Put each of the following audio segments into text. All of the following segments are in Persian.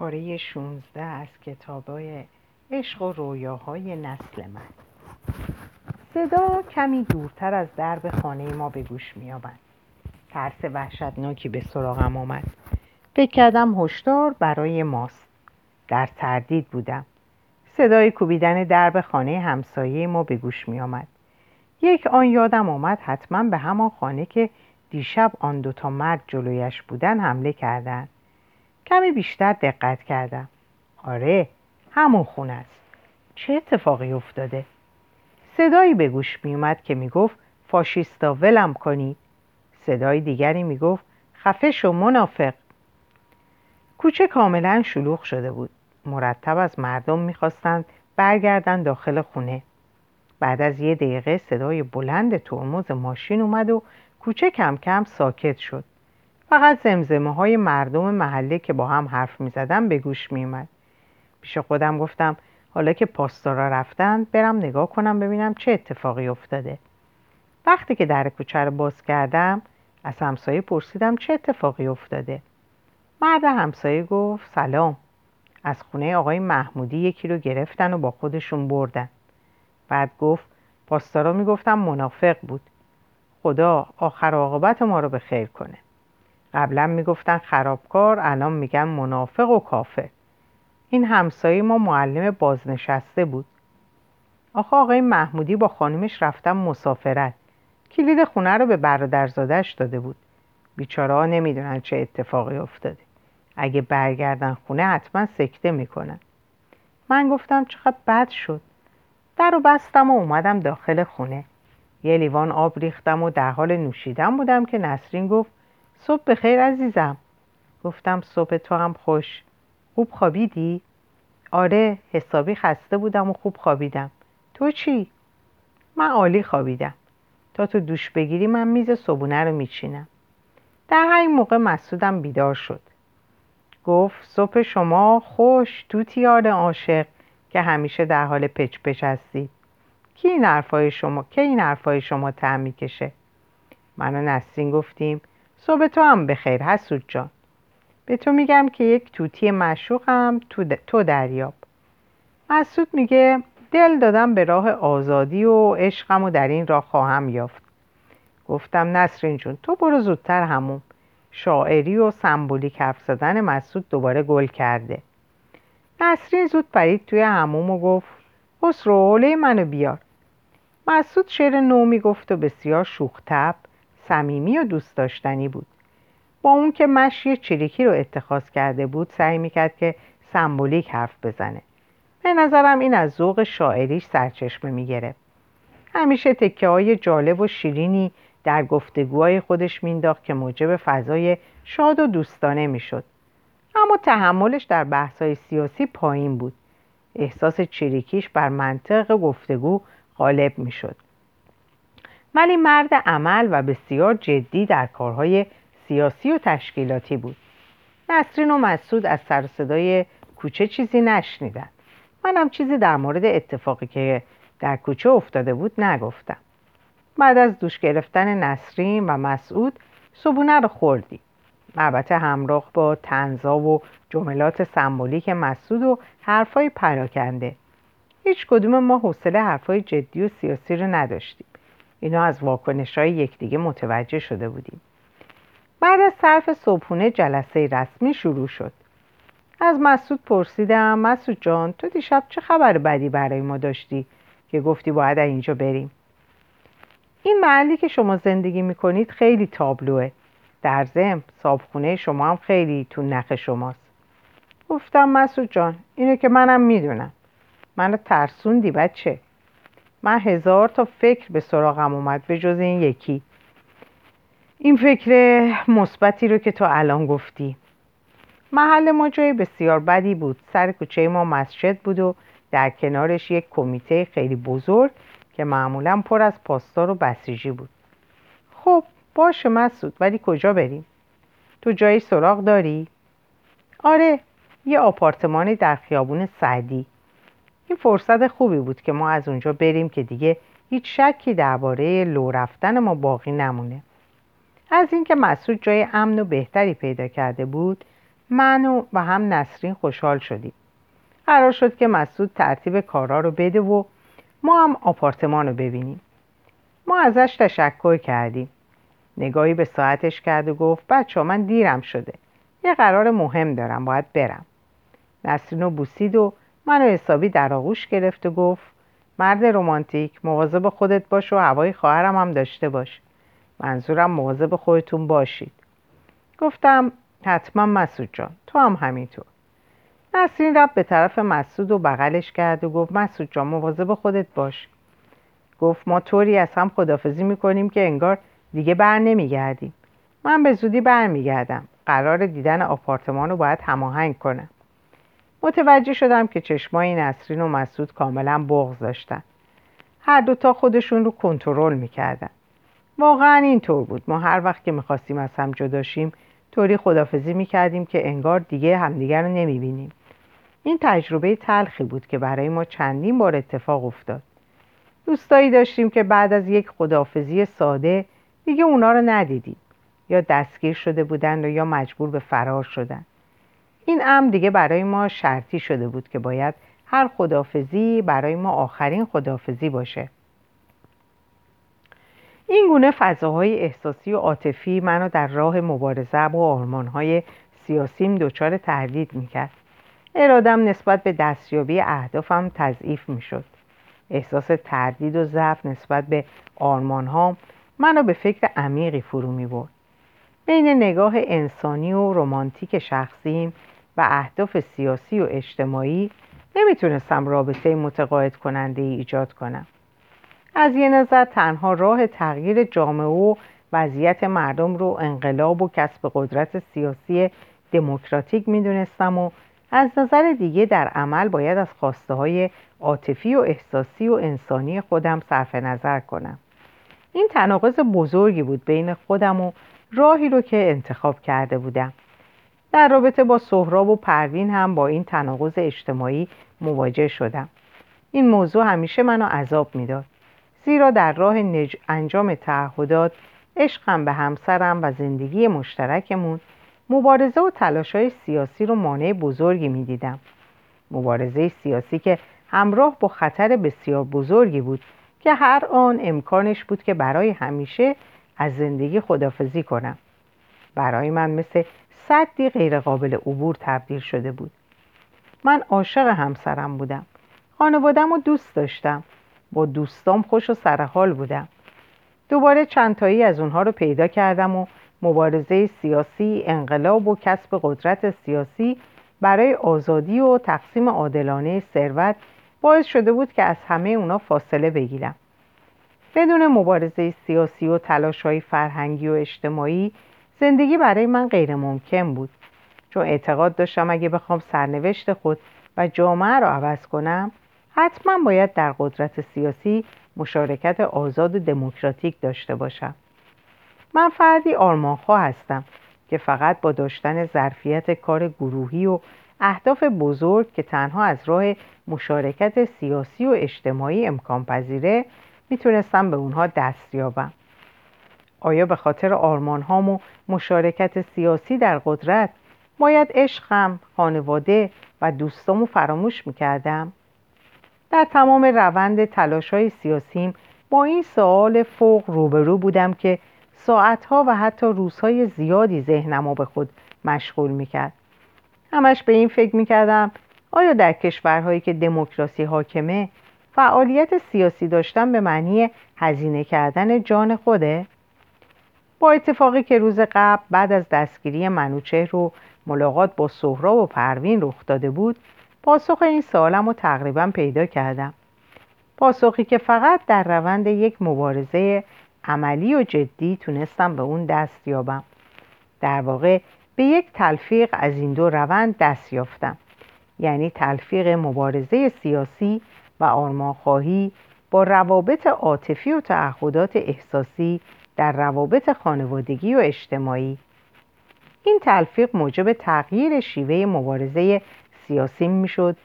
پاره 16 از کتابای عشق و رویاهای نسل من. صدا کمی دورتر از درب خانه ما به گوش می آمد ترس وحشتناکی به سراغم آمد. فکر کردم هشدار برای ماست. در تردید بودم. صدای کوبیدن درب خانه همسایه ما به گوش می آمد یک آن یادم آمد حتما به همان خانه که دیشب آن دوتا مرد جلویش بودن حمله کردند. کمی بیشتر دقت کردم. آره همون خونه است. چه اتفاقی افتاده؟ صدایی به گوش می اومد که می‌گفت فاشیستا ولم کنید صدای دیگری می‌گفت خفه شو منافق. کوچه کاملا شلوغ شده بود. مرتب از مردم می‌خواستند برگردن داخل خونه. بعد از یه دقیقه صدای بلند ترمز ماشین اومد و کوچه کم کم ساکت شد. فقط زمزمه های مردم محله که با هم حرف می زدن به گوش می اومد. پیش خودم گفتم حالا که پاسدارا رفتن برم نگاه کنم ببینم چه اتفاقی افتاده. وقتی که در کوچه رو باز کردم از همسایه پرسیدم چه اتفاقی افتاده. مرد همسایه گفت سلام. از خونه آقای محمودی یکی رو گرفتن و با خودشون بردن. بعد گفت پاسدارا می‌گفتم منافق بود. خدا آخر عاقبت ما رو به خیر کنه. قبلا می‌گفتن خرابکار الان میگن منافق و کافر. این همسایه ما معلم بازنشسته بود. آخه آقای محمودی با خانمش رفتن مسافرت. کلید خونه رو به برادرزادش داده بود. بیچاره ها نمی‌دونن چه اتفاقی افتاده. اگه برگردن خونه حتما سکته می‌کنن. من گفتم چقدر بد شد. در رو بستم و اومدم داخل خونه. یه لیوان آب ریختم و در حال نوشیدن بودم که نسرین گفت صبح بخیر عزیزم. گفتم صبح تو هم خوش. خوب خوابیدی؟ آره حسابی خسته بودم و خوب خوابیدم. تو چی؟ من عالی خوابیدم. تا تو دوش بگیری من میز صبونه رو میچینم. در همین موقع مسعودم بیدار شد. گفت صبح شما خوش تو تیار عاشق که همیشه در حال پچ پچ هستید کی این حرفای شما که این حرفای شما تعم می‌کشه؟ من و نسرین گفتیم صبح تو هم بخیر حسود جان. به تو میگم که یک توتی مشوقم تو, تو دریاب. مسعود میگه دل دادم به راه آزادی و عشقم و در این راه خواهم یافت. گفتم نسرین جون تو برو زودتر همون شاعری و سمبولیک حرف زدن مسعود دوباره گل کرده. نسرین زود پرید توی هموم و گفت خسرو حوله منو بیار. مسعود شعر نو می‌گفت و بسیار شوخ صمیمی و دوست داشتنی بود. با اون که مشی چریکی رو اتخاذ کرده بود سعی می‌کرد که سمبولیک حرف بزنه. به نظرم این از ذوق شاعریش سرچشمه می‌گرفت. همیشه تکه های جالب و شیرینی در گفتگوهای خودش مینداخت که موجب فضای شاد و دوستانه می‌شد. اما تحملش در بحثهای سیاسی پایین بود. احساس چریکیش بر منطق گفتگو غالب می‌شد. ولی مرد عمل و بسیار جدی در کارهای سیاسی و تشکیلاتی بود. نسرین و مسعود از سر صدای کوچه چیزی نشنیدن. منم چیزی در مورد اتفاقی که در کوچه افتاده بود نگفتم. بعد از دوش گرفتن نسرین و مسعود صبونه رو خوردیم البته همراه با تنزا و جملات سمبولیک مسعود و حرفای پراکنده. هیچ کدوم ما حوصله حرفای جدی و سیاسی رو نداشتیم. اینا از واکنش های یکدیگه متوجه شده بودیم. بعد از صرف صبحونه جلسه رسمی شروع شد. از مسعود پرسیدم مسعود جان تو دیشب چه خبر بدی برای ما داشتی که گفتی باید اینجا بریم؟ این محلی که شما زندگی می‌کنید خیلی تابلوه. در زم صابخونه شما هم خیلی تو نخ شماست. گفتم مسعود جان اینو که منم می‌دونم. منو ترسوندی بچه. من هزار تا فکر به سراغم اومد به جز این یکی. این فکر مثبتی رو که تو الان گفتی. محل ما جای بسیار بدی بود. سر کوچه ما مسجد بود و در کنارش یک کمیته خیلی بزرگ که معمولا پر از پاسدار و بسیجی بود. خب باشه مسعود ولی کجا بریم؟ تو جایی سراغ داری؟ آره یه آپارتمانی در خیابون سعدی. این فرصت خوبی بود که ما از اونجا بریم که دیگه هیچ شکی درباره لو رفتن ما باقی نمونه. از اینکه مسعود جای امن و بهتری پیدا کرده بود من و هم نسرین خوشحال شدیم. قرار شد که مسعود ترتیب کارا رو بده و ما هم آپارتمان رو ببینیم. ما ازش تشکر کردیم. نگاهی به ساعتش کرد و گفت بچه من دیرم شده. یه قرار مهم دارم باید برم. نسرین رو بوسید و منو حسابی در آغوش گرفت و گفت مرد رمانتیک مواظب خودت باش و هوای خواهرم هم داشته باش. منظورم مواظب خودتون باشید. گفتم حتما مسعود جان تو هم همینطور. نسرین رفت به طرف مسعود و بغلش کرد و گفت مسعود جان مواظب خودت باش. گفت ما طوری از هم خدافزی می‌کنیم که انگار دیگه بر نمیگردیم. من به زودی برمیگردم. قرار دیدن آپارتمان رو باید هماهنگ کنم. متوجه شدم که چشمای نسرین و مسعود کاملا بغض داشتن. هر دوتا خودشون رو کنترل می‌کردن. واقعا اینطور بود. ما هر وقت که می‌خواستیم از هم جداشیم طوری خدافزی می‌کردیم که انگار دیگه همدیگر رو نمی‌بینیم. این تجربه تلخی بود که برای ما چندین بار اتفاق افتاد. دوستایی داشتیم که بعد از یک خدافزی ساده دیگه اونا رو ندیدیم. یا دستگیر شده بودند و یا مجبور به فرار شدن. این امر دیگه برای ما شرطی شده بود که باید هر خدافزی برای ما آخرین خدافزی باشه. این گونه فضاهای احساسی و عاطفی منو در راه مبارزه با آرمانهای سیاسیم دچار تردید می‌کرد. ارادم نسبت به دستیابی اهدافم تضعیف می‌شد. احساس تردید و ضعف نسبت به آرمانهام منو به فکر عمیقی فرو می برد. بین نگاه انسانی و رمانتیک شخصیم و اهداف سیاسی و اجتماعی نمی‌تونستم رابطه متقاعد کننده ای ایجاد کنم. از یه نظر تنها راه تغییر جامعه و وضعیت مردم رو انقلاب و کسب قدرت سیاسی دموکراتیک می‌دونستم و از نظر دیگه در عمل باید از خواسته های عاطفی و احساسی و انسانی خودم صرف نظر کنم. این تناقض بزرگی بود بین خودم و راهی رو که انتخاب کرده بودم. در رابطه با سهراب و پروین هم با این تناقض اجتماعی مواجه شدم. این موضوع همیشه منو عذاب می‌داد. زیرا در راه نج... انجام تعهدات عشقم به همسرم و زندگی مشترکمون مبارزه و تلاش های سیاسی رو مانع بزرگی می‌دیدم. مبارزه سیاسی که همراه با خطر بسیار بزرگی بود که هر آن امکانش بود که برای همیشه از زندگی خدافزی کنم. برای من مثل صدی غیرقابل عبور تبدیل شده بود. من عاشق همسرم بودم. خانوادم رو دوست داشتم. با دوستام خوش و سرحال بودم. دوباره چندتایی از اونها رو پیدا کردم و مبارزه سیاسی انقلاب و کسب قدرت سیاسی برای آزادی و تقسیم عادلانه ثروت باعث شده بود که از همه اونا فاصله بگیرم. بدون مبارزه سیاسی و تلاش های فرهنگی و اجتماعی زندگی برای من غیر ممکن بود. چون اعتقاد داشتم اگه بخوام سرنوشت خود و جامعه رو عوض کنم حتما باید در قدرت سیاسی مشارکت آزاد و دموکراتیک داشته باشم. من فردی آرمانخواه هستم که فقط با داشتن ظرفیت کار گروهی و اهداف بزرگ که تنها از راه مشارکت سیاسی و اجتماعی امکان پذیره می‌تونستم به اونها دست یابم آیا به خاطر آرمان هام و مشارکت سیاسی در قدرت باید عشقم، خانواده و دوستامو فراموش می‌کردم؟ در تمام روند تلاش های سیاسیم با این سوال فوق روبرو بودم که ساعتها و حتی روزهای زیادی ذهنمو به خود مشغول می‌کرد همش به این فکر می‌کردم آیا در کشورهایی که دموکراسی حاکمه فعالیت سیاسی داشتن به معنی هزینه کردن جان خوده؟ با اتفاقی که روز قبل بعد از دستگیری منوچه رو ملاقات با سهراب و پروین رخ داده بود پاسخ این سوالم رو تقریبا پیدا کردم. پاسخی که فقط در روند یک مبارزه عملی و جدی تونستم به اون دست یابم. در واقع به یک تلفیق از این دو روند دست یافتم. یعنی تلفیق مبارزه سیاسی و آرمانخواهی با روابط عاطفی و تعهدات احساسی در روابط خانوادگی و اجتماعی. این تلفیق موجب تغییر شیوه مبارزه سیاسی می‌شد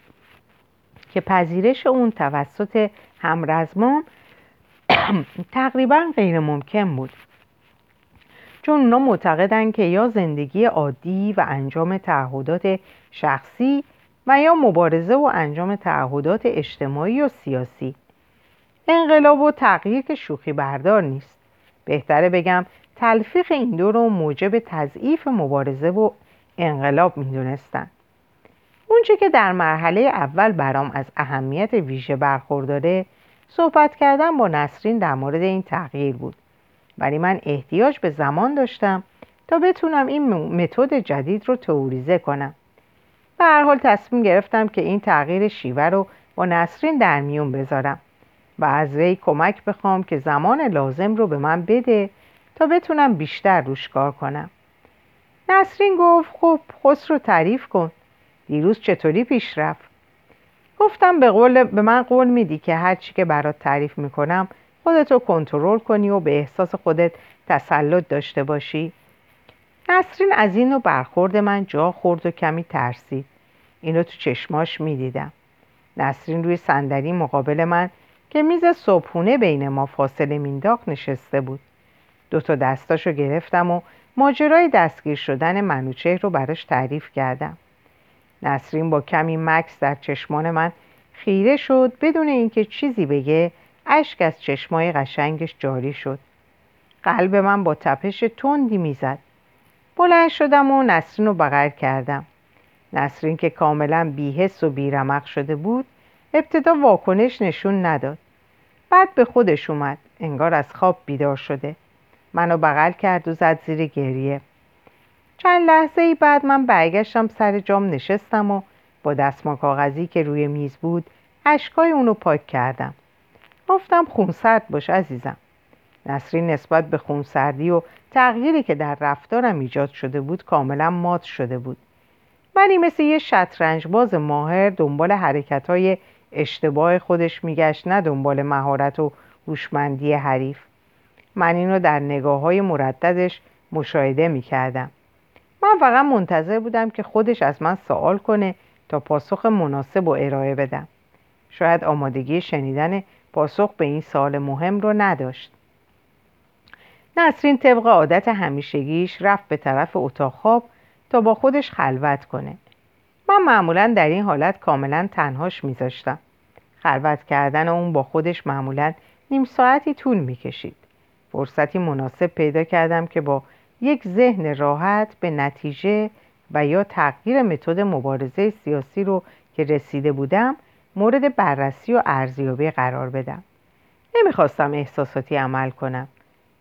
که پذیرش اون توسط همرزمان تقریبا غیر ممکن بود. چون اونا معتقدن که یا زندگی عادی و انجام تعهدات شخصی و یا مبارزه و انجام تعهدات اجتماعی و سیاسی. انقلاب و تغییر که شوخی بردار نیست. بهتره بگم تلفیق این دو رو موجب تضعیف مبارزه و انقلاب می‌دونستن. اونچه که در مرحله اول برام از اهمیت ویژه برخورداره صحبت کردن با نسرین در مورد این تغییر بود. ولی من احتیاج به زمان داشتم تا بتونم این متد جدید رو تئوریزه کنم. به هر حال تصمیم گرفتم که این تغییر شیوه رو با نسرین در میون بذارم و از وی کمک بخوام که زمان لازم رو به من بده تا بتونم بیشتر روش کار کنم. نسرین گفت خب خسرو تعریف کن. دیروز چطوری پیش رفت؟ گفتم به, قول به من قول میدی که هرچی که برات تعریف می‌کنم خودتو کنترل کنی و به احساس خودت تسلط داشته باشی. نسرین از این و برخورد من جا خورد و کمی ترسید. اینو تو چشماش می‌دیدم. نسرین روی صندلی مقابل من که میز صبحونه بین ما فاصله مینداخت نشسته بود. دو تا دستاشو گرفتم و ماجرای دستگیر شدن منوچه رو براش تعریف کردم. نسرین با کمی مکس در چشمان من خیره شد بدون اینکه چیزی بگه اشک از چشمای قشنگش جاری شد. قلب من با تپش تندی می‌زد. بلند شدم و نسرین رو بغل کردم. نسرین که کاملا بیحس و بیرمق شده بود ابتدا واکنش نشون نداد. بعد به خودش اومد انگار از خواب بیدار شده. منو بغل کرد و زد زیر گریه. چند لحظه ای بعد من برگشتم سر جام نشستم و با دستمال کاغذی که روی میز بود اشکای اونو پاک کردم. گفتم خونسرد باش عزیزم. نسرین نسبت به خونسردی و تغییری که در رفتارم ایجاد شده بود کاملا مات شده بود. ولی مثل یه شطرنج باز ماهر دنبال حرکت های اشتباه خودش میگشت نه دنبال مهارت و هوشمندی حریف. من اینو در نگاه های مرددش مشاهده می‌کردم. من فقط منتظر بودم که خودش از من سوال کنه تا پاسخ مناسب و ارائه بدم. شاید آمادگی شنیدن پاسخ به این سال مهم رو نداشت. نسرین طبق عادت همیشگیش رفت به طرف اتاق خواب تا با خودش خلوت کنه. من معمولا در این حالت کاملا تنهاش میذاشتم. خلوت کردن اون با خودش معمولا نیم ساعتی طول می‌کشید. فرصتی مناسب پیدا کردم که با یک ذهن راحت به نتیجه و یا تغییر متد مبارزه سیاسی رو که رسیده بودم مورد بررسی و ارزیابی قرار بدم. نمی‌خواستم احساساتی عمل کنم.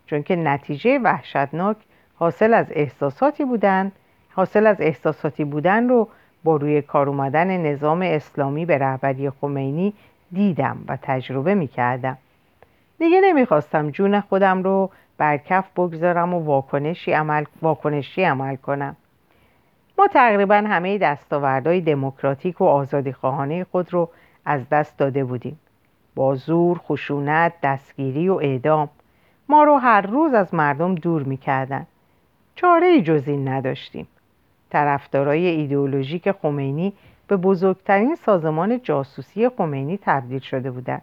چون که نتیجه وحشتناک حاصل از احساساتی بودن حاصل از احساساتی بودن رو با روی کار اومدن نظام اسلامی به رهبری خمینی دیدم و تجربه می‌کردم. دیگه نمی‌خواستم جون خودم رو بر کف بگذارم و واکنشی عمل, واکنشی عمل کنم. ما تقریبا همه دستاوردهای دموکراتیک و آزادی خواهانه خود رو از دست داده بودیم. با زور، خشونت، دستگیری و اعدام. ما رو هر روز از مردم دور می‌کردن. چاره ای جز این نداشتیم. طرفدارای ایدئولوژیک خمینی به بزرگترین سازمان جاسوسی خمینی تبدیل شده بودند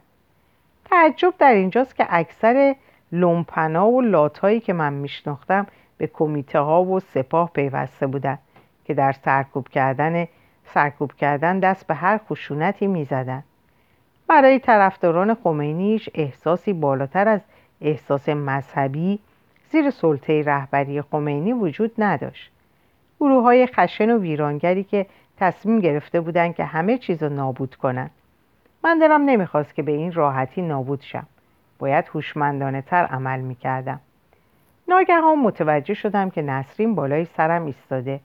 تعجب در اینجاست که اکثر لومپنا و لاتهایی که من میشناختم به کمیته ها و سپاه پیوسته بودند که در سرکوب کردن سرکوب کردن دست به هر خشونتی می‌زدند برای طرفداران خمینیش احساسی بالاتر از احساس مذهبی زیر سلطه رهبری خمینی وجود نداشت. گروه های خشن و ویرانگری که تصمیم گرفته بودند که همه چیز رو نابود کنند من دلم نمی‌خواست که به این راحتی نابود شم. باید هوشمندانه تر عمل می‌کردم. ناگهان متوجه شدم که نسرین بالای سرم ایستاده.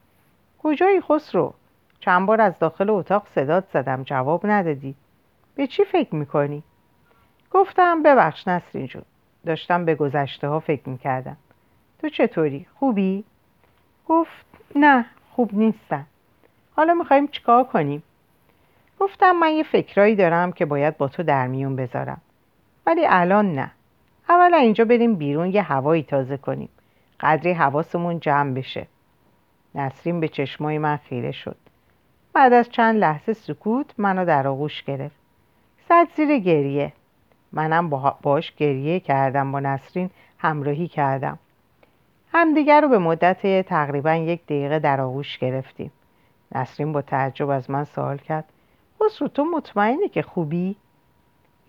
کجایی خسرو؟ چند بار از داخل اتاق صدات زدم جواب ندادی. به چی فکر می‌کنی؟ گفتم ببخش نسرین جون. داشتم به گذشته ها فکر می‌کردم. تو چطوری؟ خوبی؟ گفت نه خوب نیستم. حالا می‌خوایم چیکار کنیم؟ گفتم من یه فکرایی دارم که باید با تو در میون بذارم. ولی الان نه. اولا اینجا بریم بیرون یه هوایی تازه کنیم. قدری حواسمون جمع بشه. نسرین به چشمای من خیره شد. بعد از چند لحظه سکوت منو در آغوش گرفت. زد زیر گریه. منم باش گریه کردم با نسرین همراهی کردم. همدیگر رو به مدت تقریبا یک دقیقه در آغوش گرفتیم. نسرین با تعجب از من سوال کرد خسرو تو مطمئنی که خوبی؟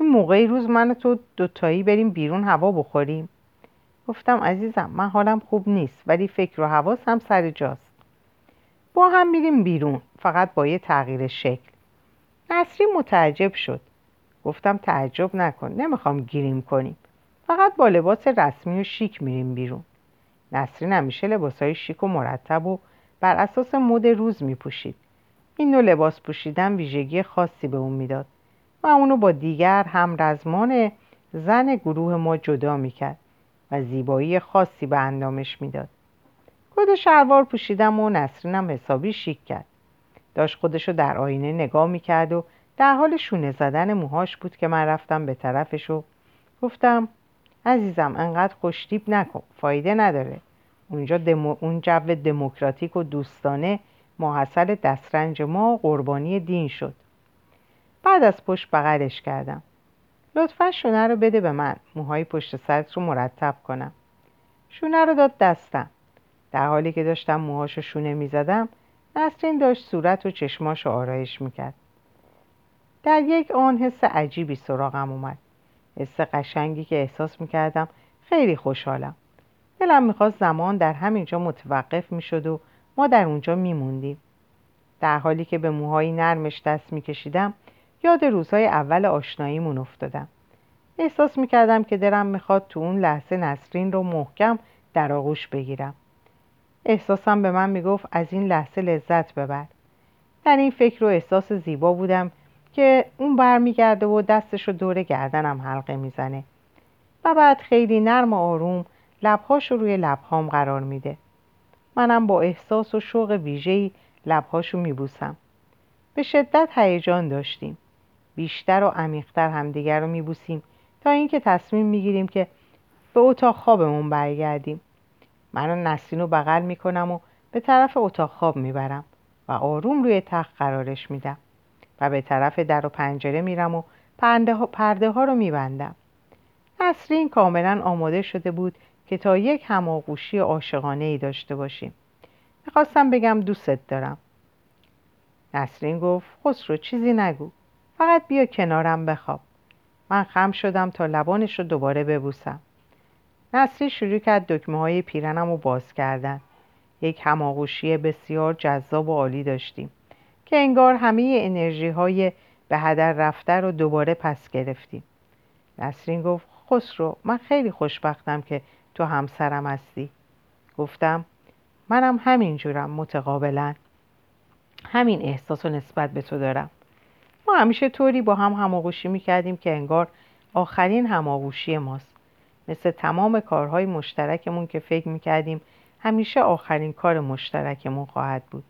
این موقعی روز من تو دوتایی بریم بیرون هوا بخوریم. گفتم عزیزم من حالم خوب نیست ولی فکر و حواسم سر جاست. با هم میریم بیرون فقط با یه تغییر شکل. نسرین متعجب شد. گفتم تعجب نکن نمی‌خوام گیریم کنیم. فقط با لباس رسمی و شیک میریم بیرون. نسرین همیشه لباسهای شیک و مرتب و بر اساس مد روز میپوشید. این نوع لباس پوشیدن ویژگی خاصی به اون می‌داد. و اونو با دیگر هم رزمان زن گروه ما جدا می‌کرد و زیبایی خاصی به اندامش می‌داد. کد شلوار پوشیدم و نسرینم حسابی شیک کرد. داشت خودشو در آینه نگاه می‌کرد و در حال شونه زدن موهاش بود که من رفتم به طرفش و گفتم عزیزم انقدر خوشتیب نکن فایده نداره. اونجا دمو... اون جو دموکراتیک و دوستانه محصل دسترنج ما قربانی دین شد. بعد از پشت بغلش کردم. لطفا شونه رو بده به من موهای پشت سرت رو مرتب کنم. شونه رو داد دستم. در حالی که داشتم موهاشو شونه می‌زدم نسرین داشت صورت و چشماش رو آرایش می‌کرد. در یک آن حس عجیبی سراغم اومد. حس قشنگی که احساس می‌کردم خیلی خوشحالم. دلم می‌خواست زمان در همینجا متوقف می‌شد و ما در اونجا میموندیم. در حالی که به موهای نرمش دست میکشیدم یاد روزهای اول آشناییمون افتادم. احساس می‌کردم که دلم می‌خواد تو اون لحظه نسرین رو محکم در آغوش بگیرم. احساسم به من می‌گفت از این لحظه لذت ببر. در این فکر و احساس زیبا بودم که اون برمیگرده و دستش رو دور گردنم حلقه می‌زنه. و بعد خیلی نرم و آروم لبهاش رو روی لبهام قرار میده. منم با احساس و شوق ویژه‌ای لبهاشو میبوسم. به شدت هیجان داشتیم. بیشتر و عمیقتر همدیگر رو میبوسیم تا اینکه تصمیم می‌گیریم که به اتاق خوابمون برگردیم. من نسرین رو بغل می‌کنم و به طرف اتاق خواب می‌برم و آروم روی تخت قرارش میدم. و به طرف در و پنجره میرم و پرده ها, رو میبندم. نسرین کاملا آماده شده بود که تا یک هماغوشی عاشقانه ای داشته باشیم. می‌خواستم بگم دوستت دارم. نسرین گفت خسرو چیزی نگو. فقط بیا کنارم بخواب. من خم شدم تا لبانش رو دوباره ببوسم. نسری شروع کرد دکمه های پیرنم رو باز کردن. یک هماغوشی بسیار جذاب و عالی داشتیم. که انگار همه انرژی های به هدر رفته رو دوباره پس گرفتیم. نسرین گفت خسرو من خیلی خوشبختم که تو همسرم هستی. گفتم منم همینجورم متقابلا. همین احساس و نسبت به تو دارم. ما همیشه طوری با هم هماغوشی می‌کردیم که انگار آخرین هماغوشی ماست. مثل تمام کارهای مشترکمون که فکر می‌کردیم همیشه آخرین کار مشترکمون خواهد بود.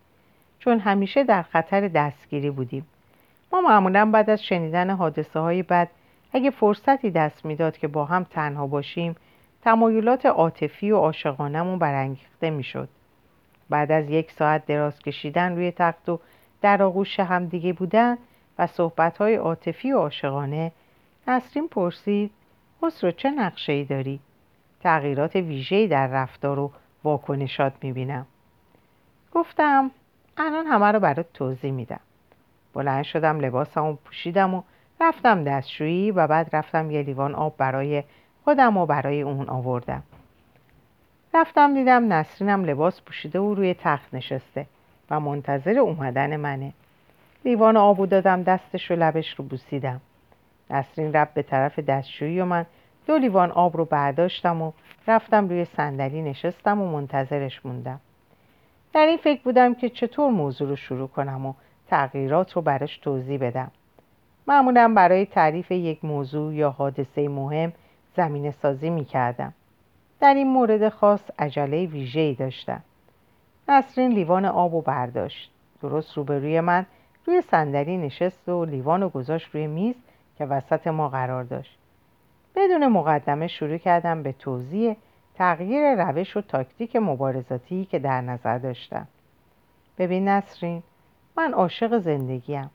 چون همیشه در خطر دستگیری بودیم. ما معمولا بعد از شنیدن حادثه های بد اگه فرصتی دست می‌داد که با هم تنها باشیم تمایلات عاطفی و عاشقانهمون برانگیخته می‌شد. بعد از یک ساعت دراز کشیدن روی تخت و در آغوش همدیگه بودن و صحبتهای عاطفی و عاشقانه نسرین پرسید خسرو چه نقشه ای داری؟ تغییرات ویژه‌ای در رفتار و واکنشات می‌بینم. گفتم الان همه رو برات توضیح میدم. بلند شدم لباسمو پوشیدم و رفتم دستشویی و بعد رفتم یه لیوان آب برای خودم و برای اون آوردم. رفتم دیدم نسرینم لباس پوشیده و روی تخت نشسته و منتظر اومدن منه. لیوان آبو دادم دستش و لبش رو بوسیدم. نسرین رفت به طرف دستشویی و من دو لیوان آب رو برداشتم و رفتم روی صندلی نشستم و منتظرش موندم. در این فکر بودم که چطور موضوع رو شروع کنم و تغییرات رو براش توضیح بدم معمولا برای تعریف یک موضوع یا حادثه مهم زمین سازی می کردم. در این مورد خاص عجله ویژه‌ای داشتم. نسرین لیوان آب و برداشت. درست روبروی من روی صندلی نشست و لیوان و گذاشت روی میز که وسط ما قرار داشت. بدون مقدمه شروع کردم به توضیح تغییر روش و تاکتیک مبارزاتی که در نظر داشتم. ببین نسرین من عاشق زندگیم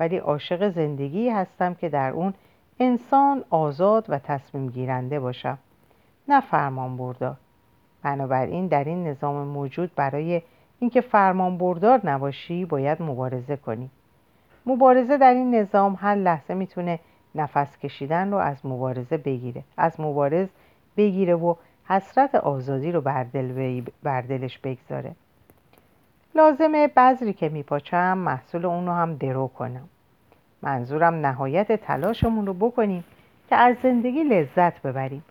ولی عاشق زندگی هستم که در اون انسان آزاد و تصمیم گیرنده باشم. نه فرمان بردار. بنابراین در این نظام موجود برای اینکه فرمان بردار نباشی باید مبارزه کنی. مبارزه در این نظام هر لحظه می‌تونه نفس کشیدن رو از مبارزه بگیره از مبارز بگیره و حسرت آزادی رو بر دلش بگذاره. لازمه بذری که میپاچم محصول اون رو هم درو کنم. منظورم نهایت تلاشمون رو بکنیم که از زندگی لذت ببریم.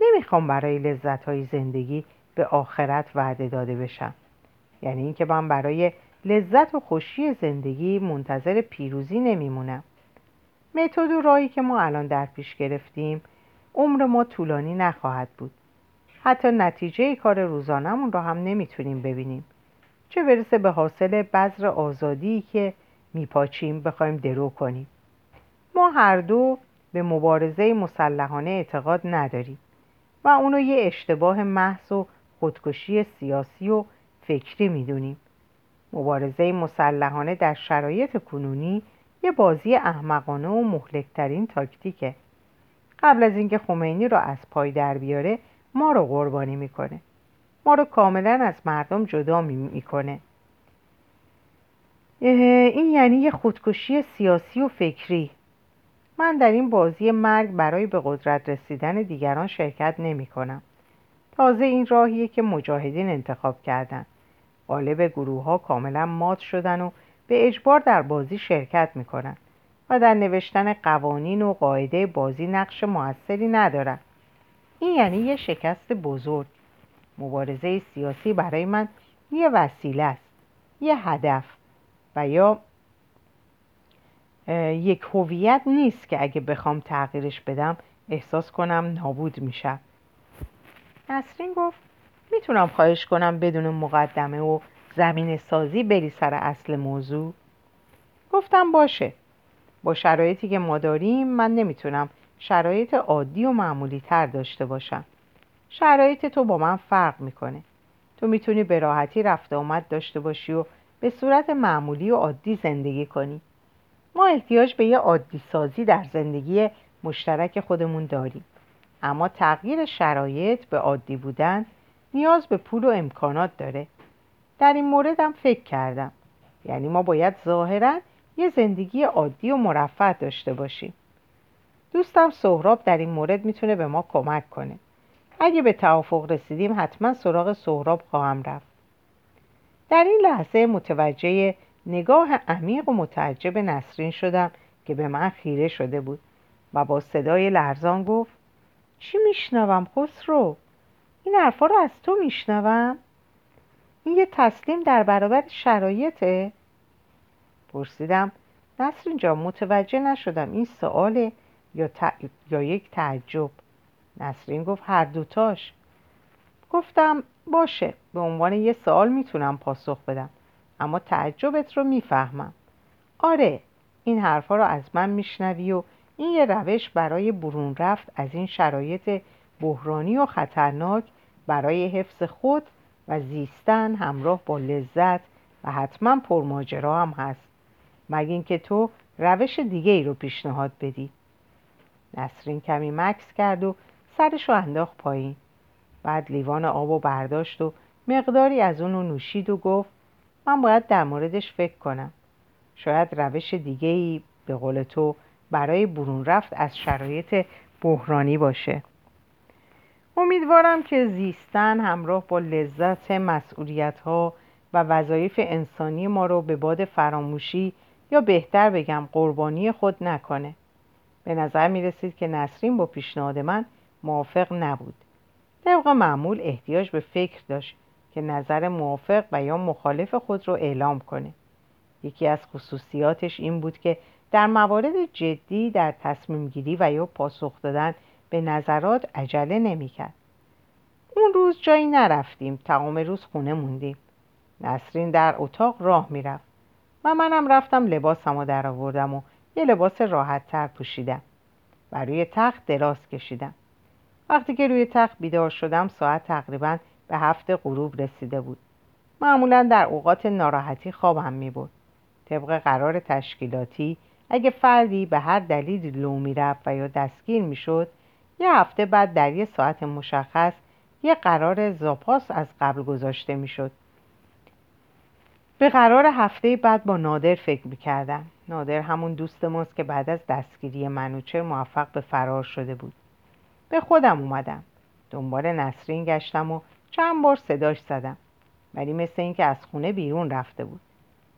نمی‌خوام برای لذت های زندگی به آخرت وعده داده بشم. یعنی اینکه من برای لذت و خوشی زندگی منتظر پیروزی نمیمونم. متد و راهی که ما الان در پیش گرفتیم عمر ما طولانی نخواهد بود. حتی نتیجه کار روزانمون را هم نمی‌تونیم ببینیم. چه برسه به حاصل بذر آزادی که میپاچیم بخوایم درو کنیم. ما هر دو به مبارزه مسلحانه اعتقاد نداریم و اونو یه اشتباه محض و خودکشی سیاسی و فکری می‌دونیم. مبارزه مسلحانه در شرایط کنونی یه بازی احمقانه و مهلکترین تاکتیکه. قبل از اینکه خمینی رو از پای در بیاره ما رو قربانی می‌کنه. ما رو کاملا از مردم جدا می‌کنه. این یعنی یه خودکشی سیاسی و فکری. من در این بازی مرگ برای به قدرت رسیدن دیگران شرکت نمی کنم. تازه این راهیه که مجاهدین انتخاب کردن. غالب گروه ها کاملا مات شدن و به اجبار در بازی شرکت می‌کنن و در نوشتن قوانین و قاعده بازی نقش موثری ندارن. این یعنی یه شکست بزرگ. مبارزه سیاسی برای من یه وسیله است یه هدف و یا یک هویت نیست که اگه بخوام تغییرش بدم احساس کنم نابود میشم نسرین گفت می‌تونم خواهش کنم بدون مقدمه و زمین سازی بری سر اصل موضوع؟ گفتم باشه. با شرایطی که ما داریم من نمی‌تونم شرایط عادی و معمولی تر داشته باشم شرایط تو با من فرق می‌کنه. تو می‌تونی به راحتی رفت آمد داشته باشی و به صورت معمولی و عادی زندگی کنی. ما احتیاج به یه عادی سازی در زندگی مشترک خودمون داریم. اما تغییر شرایط به عادی بودن نیاز به پول و امکانات داره. در این موردم فکر کردم. یعنی ما باید ظاهرا یه زندگی عادی و مرفع داشته باشیم. دوستم سهراب در این مورد می‌تونه به ما کمک کنه. اگه به توافق رسیدیم حتما سراغ سهراب خواهم رفت. در این لحظه متوجه نگاه عمیق و متعجب نسرین شدم که به من خیره شده بود و با صدای لرزان گفت چی میشنوم خسرو؟ این حرفا رو از تو میشنوم؟ این یه تسلیم در برابر شرایطه؟ پرسیدم. نسرین جان متوجه نشدم این سواله یا, یا یک تعجب. نسرین گفت هر دوتاش گفتم باشه به عنوان یه سوال می‌تونم پاسخ بدم اما تعجبت رو می‌فهمم. آره این حرفا رو از من میشنوی و این یه روش برای برون رفت از این شرایط بحرانی و خطرناک برای حفظ خود و زیستن همراه با لذت و حتما پرماجرا هم هست. مگه اینکه تو روش دیگه ای رو پیشنهاد بدی؟ نسرین کمی مکس کرد و سرش رو انداخت پایین. بعد لیوان آب و برداشت و مقداری از اون رو نوشید و گفت من باید در موردش فکر کنم. شاید روش دیگه ای به قول تو برای برون رفت از شرایط بحرانی باشه. امیدوارم که زیستن همراه با لذت مسئولیت ها و وظایف انسانی ما رو به باد فراموشی یا بهتر بگم قربانی خود نکنه. به نظر می رسید که نسرین با پیشنهاد من موافق نبود. طبق معمول احتیاج به فکر داشت که نظر موافق و یا مخالف خود را اعلام کنه. یکی از خصوصیاتش این بود که در موارد جدی در تصمیم گیری و یا پاسخ دادن به نظرات عجله نمی‌کرد. اون روز جایی نرفتیم تمام روز خونه موندیم. نسرین در اتاق راه می‌رفت و منم رفتم لباسمو در آوردم و یه لباس راحت تر پوشیدم. و روی تخت دراز کشیدم. وقتی که روی تخت بیدار شدم ساعت تقریبا به هفت غروب رسیده بود. معمولا در اوقات ناراحتی خوابم می بود طبق قرار تشکیلاتی اگه فردی به هر دلیلی لو می‌رفت و یا دستگیر می‌شد یه هفته بعد در یه ساعت مشخص یه قرار زاپاس از قبل گذاشته می‌شد به قرار هفته بعد با نادر فکر می‌کردم نادر همون دوست ماست که بعد از دستگیری منوچر موفق به فرار شده بود. به خودم اومدم. دنبال نسرین گشتم و چند بار صداش زدم. ولی مثل اینکه از خونه بیرون رفته بود.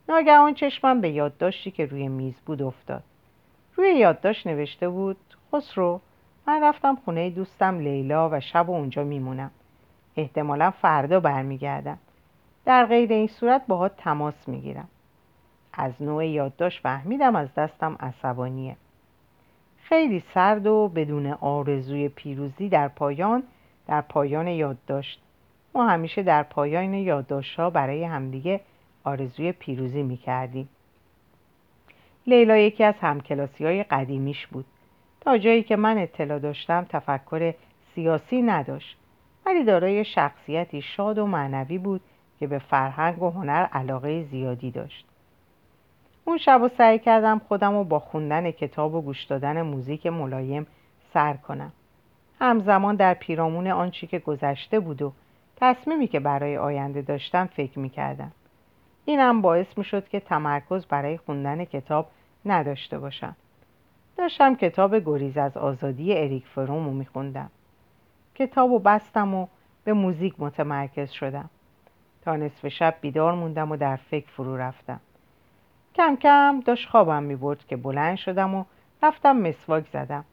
ناگهان چشمم به یادداشتی که روی میز بود افتاد. روی یادداشت نوشته بود خسرو من رفتم خونه دوستم لیلا و شب و اونجا میمونم. احتمالا فردا برمیگردم. در غیر این صورت باها تماس می‌گیرم. از نوع یادداشت فهمیدم از دستم عصبانیه. خیلی سرد و بدون آرزوی پیروزی در پایان در پایان یادداشت. ما همیشه در پایان یادداشت ها برای همدیگه آرزوی پیروزی می‌کردیم. لیلا یکی از همکلاسی های قدیمیش بود. تا جایی که من اطلاع داشتم تفکر سیاسی نداشت. ولی دارای شخصیتی شاد و معنوی بود که به فرهنگ و هنر علاقه زیادی داشت. اون شب و سعی کردم خودم رو با خوندن کتاب و گوش دادن موزیک ملایم سر کنم همزمان در پیرامون آنچه که گذشته بود و تصمیمی که برای آینده داشتم فکر می کردم. اینم باعث می شد که تمرکز برای خوندن کتاب نداشته باشم. داشتم کتاب گریز از آزادی اریک فروم رو می خوندم. کتاب و بستم و به موزیک متمرکز شدم. تا نصف شب بیدار موندم و در فکر فرو رفتم. کم کم داشت خوابم می برد که بلند شدم و رفتم مسواک زدم.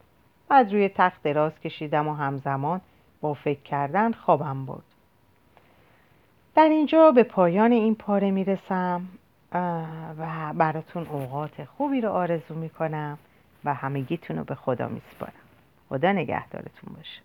بعد روی تخت دراز کشیدم و همزمان با فکر کردن خوابم برد. در اینجا به پایان این پاره می‌رسم و براتون اوقات خوبی رو آرزو می‌کنم و همگیتون رو به خدا میسپارم خدا نگهدارتون باشه